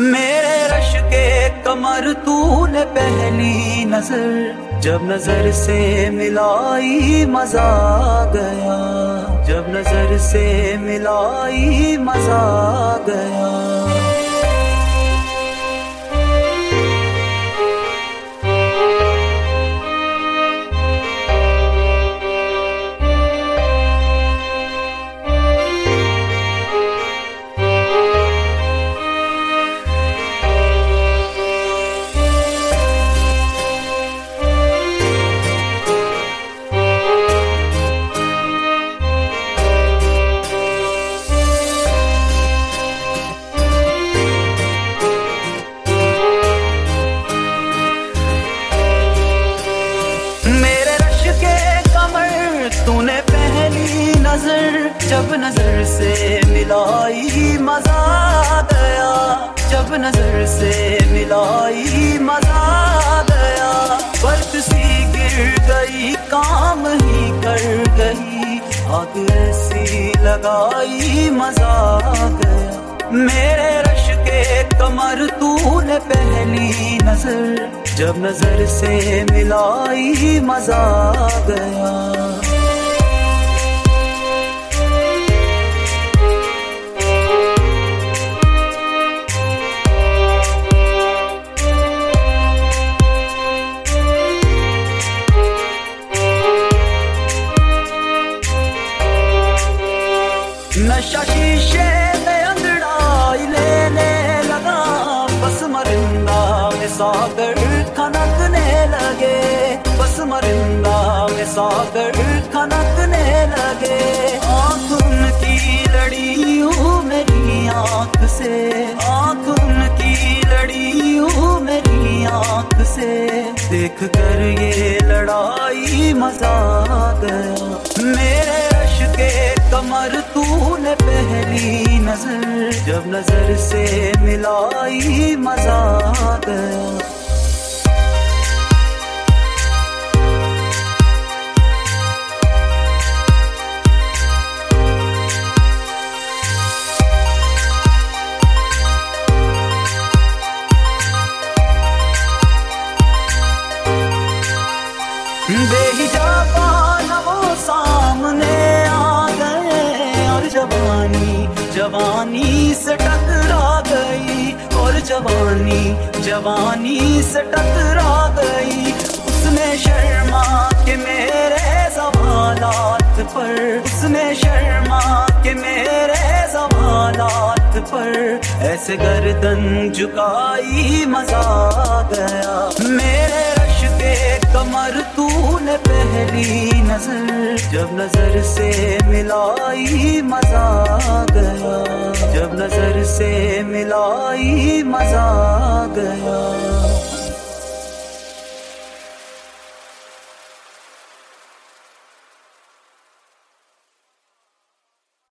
میرے رش کے کمر تو نے پہلی نظر، جب نظر سے ملائی مزہ گیا۔ جب نظر سے ملائی مزہ گیا۔ نظر، جب نظر سے ملائی مزہ گیا۔ جب نظر سے ملائی مزہ گیا۔ برف سی گر گئی، کام ہی کر گئی۔ آگ ایسی لگائی مزہ گیا۔ میرے رش کے کمر تو نے پہلی نظر۔ جب نظر سے ملائی مزہ گیا۔ لگے بس مرندہ میں ساگر کھنکنے لگے آنکھ ان کی لڑی ہوں میری آنکھ سے آنکھ ان کی لڑی ہوں میری آنکھ سے دیکھ کر یہ لڑائی مزہ گیا میرے رش کے کمر تو نے پہلی نظر جب نظر سے ملائی مزہ گیا بے حجاب وہ سامنے آ گئے اور جوانی جوانی سے ٹکرا گئی، اور جوانی جوانی سے ٹکرا گئی۔ اس نے شرما کے میرے سوالات پر، اس نے شرما کے میرے سوالات پر ایسے گردن جھکائی مزہ گیا۔ میرے کمر تو نے پہلی نظر، جب نظر سے ملائی مزہ گیا۔ جب نظر سے ملائی مزہ گیا۔